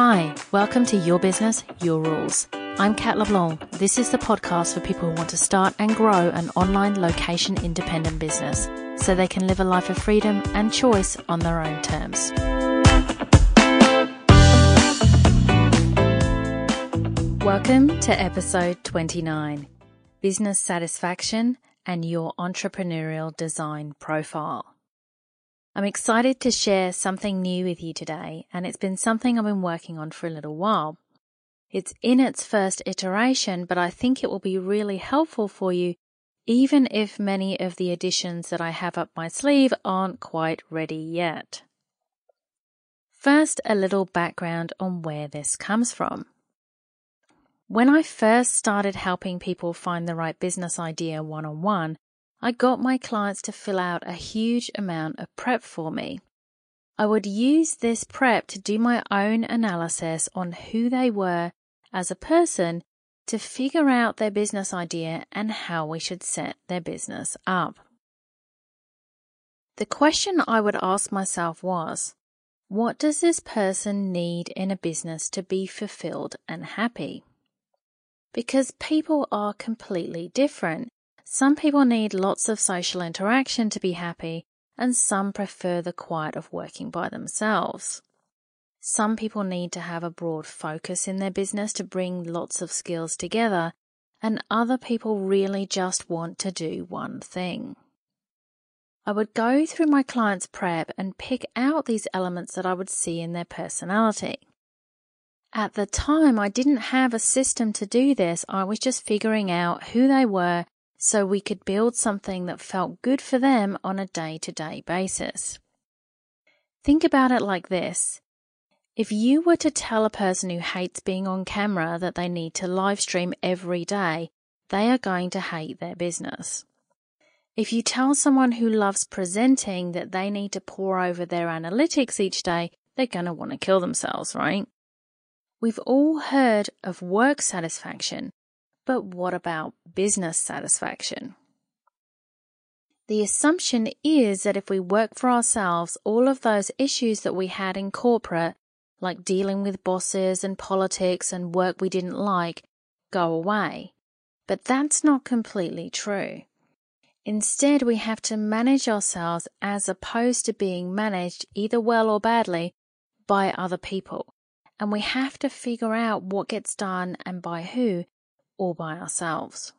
Hi, welcome to Your Business, Your Rules. I'm Kat LeBlanc. This is the podcast for people who want to start and grow an online location independent business so they can live a life of freedom and choice on their own terms. Welcome to episode 29 Business Satisfaction and Your Entrepreneurial Design Profile. I'm excited to share something new with you today, and it's been something I've been working on for a little while. It's in its first iteration, but I think it will be really helpful for you, even if many of the additions that I have up my sleeve aren't quite ready yet. First, a little background on where this comes from. When I first started helping people find the right business idea one on one, I got my clients to fill out a huge amount of prep for me. I would use this prep to do my own analysis on who they were as a person to figure out their business idea and how we should set their business up. The question I would ask myself was, what does this person need in a business to be fulfilled and happy? Because people are completely different some people need lots of social interaction to be happy, and some prefer the quiet of working by themselves. Some people need to have a broad focus in their business to bring lots of skills together, and other people really just want to do one thing. I would go through my client's prep and pick out these elements that I would see in their personality. At the time, I didn't have a system to do this. I was just figuring out who they were so we could build something that felt good for them on a day to day basis. Think about it like this. If you were to tell a person who hates being on camera that they need to live stream every day, they are going to hate their business. If you tell someone who loves presenting that they need to pore over their analytics each day, they're going to want to kill themselves, right? We've all heard of work satisfaction, but what about business satisfaction? The assumption is that if we work for ourselves, all of those issues that we had in corporate, like dealing with bosses and politics and work we didn't like, go away. But that's not completely true. Instead, we have to manage ourselves as opposed to being managed either well or badly by other people. And we have to figure out what gets done and by who all by ourselves.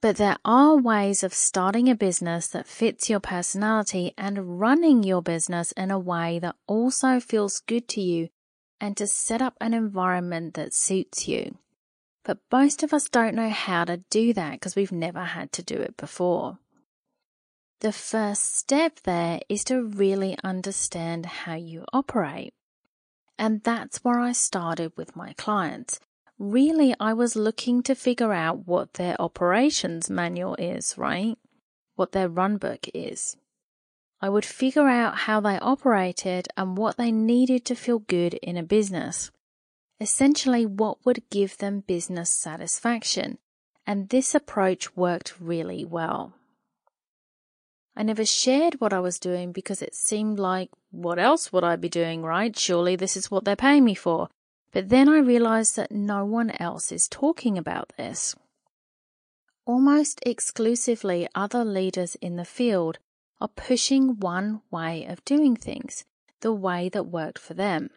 But there are ways of starting a business that fits your personality and running your business in a way that also feels good to you and to set up an environment that suits you. But most of us don't know how to do that because we've never had to do it before. The first step there is to really understand how you operate. And that's where I started with my clients really I was looking to figure out what their operations manual is, right? What their run book is. I would figure out how they operated and what they needed to feel good in a business. Essentially, what would give them business satisfaction. And this approach worked really well. I never shared what I was doing because it seemed like, what else would I be doing, right? Surely this is what they're paying me for. But then I realized that no one else is talking about this. Almost exclusively, other leaders in the field are pushing one way of doing things, the way that worked for them.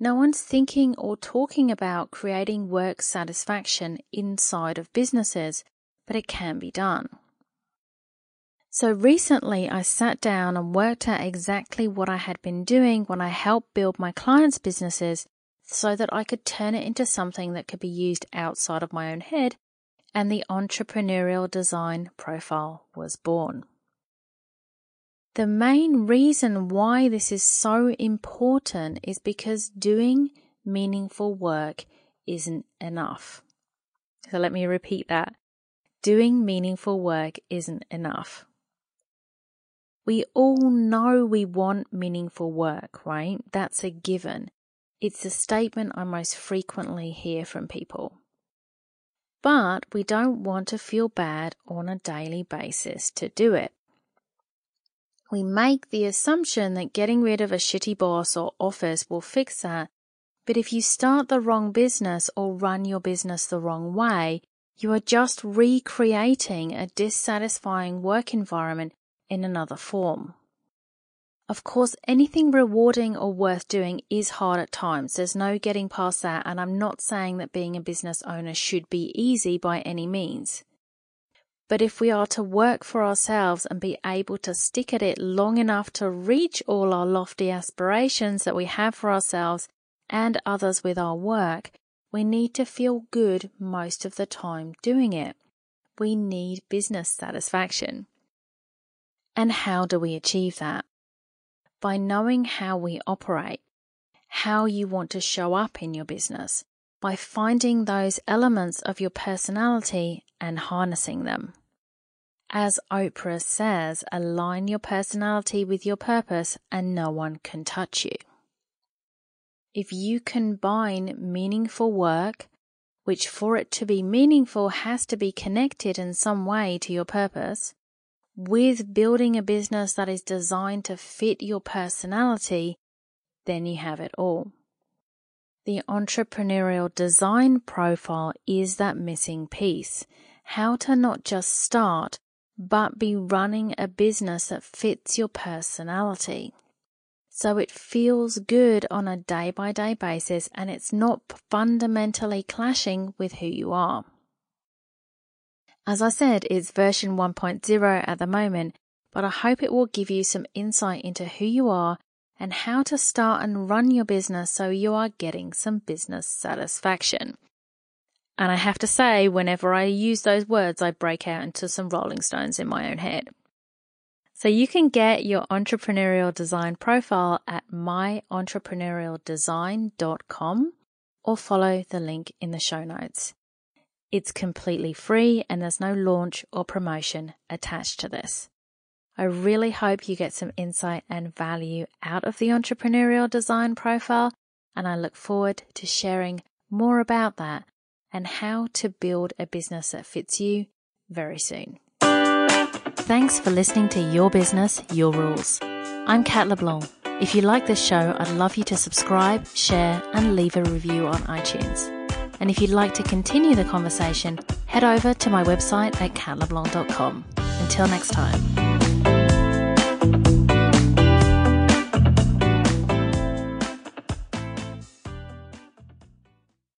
No one's thinking or talking about creating work satisfaction inside of businesses, but it can be done. So recently I sat down and worked out exactly what I had been doing when I helped build my clients' businesses so that I could turn it into something that could be used outside of my own head, and the entrepreneurial design profile was born. The main reason why this is so important is because doing meaningful work isn't enough. So let me repeat that. Doing meaningful work isn't enough. We all know we want meaningful work, right? That's a given. It's a statement I most frequently hear from people. But we don't want to feel bad on a daily basis to do it. We make the assumption that getting rid of a shitty boss or office will fix that, But if you start the wrong business or run your business the wrong way, you are just recreating a dissatisfying work environment in another form. Of course, anything rewarding or worth doing is hard at times. There's no getting past that. And I'm not saying that being a business owner should be easy by any means. But if we are to work for ourselves and be able to stick at it long enough to reach all our lofty aspirations that we have for ourselves and others with our work, we need to feel good most of the time doing it. We need business satisfaction. And how do we achieve that? By knowing how we operate, how you want to show up in your business, by finding those elements of your personality and harnessing them. As Oprah says, align your personality with your purpose and no one can touch you if you combine meaningful work, which for it to be meaningful has to be connected in some way to your purpose, with building a business that is designed to fit your personality, then you have it all. The entrepreneurial design profile is that missing piece. How to not just start, but be running a business that fits your personality so it feels good on a day by day basis and it's not fundamentally clashing with who you are. As I said, it's version 1.0 at the moment, but I hope it will give you some insight into who you are and how to start and run your business so you are getting some business satisfaction. And I have to say, whenever I use those words, I break out into some Rolling Stones in my own head. So you can get your entrepreneurial design profile at myentrepreneurialdesign.com or follow the link in the show notes. It's completely free and there's no launch or promotion attached to this. I really hope you get some insight and value out of the entrepreneurial design profile, and I look forward to sharing more about that and how to build a business that fits you very soon. Thanks for listening to Your Business, Your Rules. I'm Kat LeBlanc. If you like this show, I'd love you to subscribe, share, and leave a review on iTunes. And if you'd like to continue the conversation, head over to my website at katleblanc.com. Until next time.